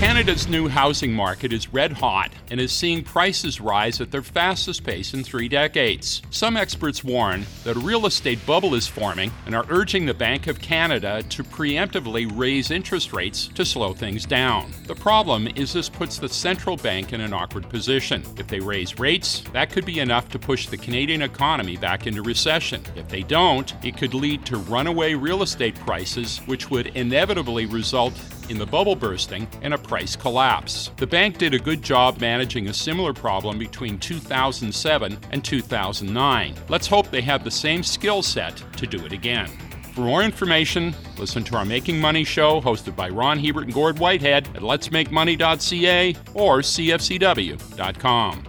Canada's new housing market is red hot and is seeing prices rise at their fastest pace in three decades. Some experts warn that a real estate bubble is forming and are urging the Bank of Canada to preemptively raise interest rates to slow things down. The problem is this puts the central bank in an awkward position. If they raise rates, that could be enough to push the Canadian economy back into recession. If they don't, it could lead to runaway real estate prices, which would inevitably result in the bubble bursting and a price collapse. The bank did a good job managing a similar problem between 2007 and 2009. Let's hope they have the same skill set to do it again. For more information, listen to our Making Money show hosted by Ron Hebert and Gord Whitehead at letsmakemoney.ca or cfcw.com.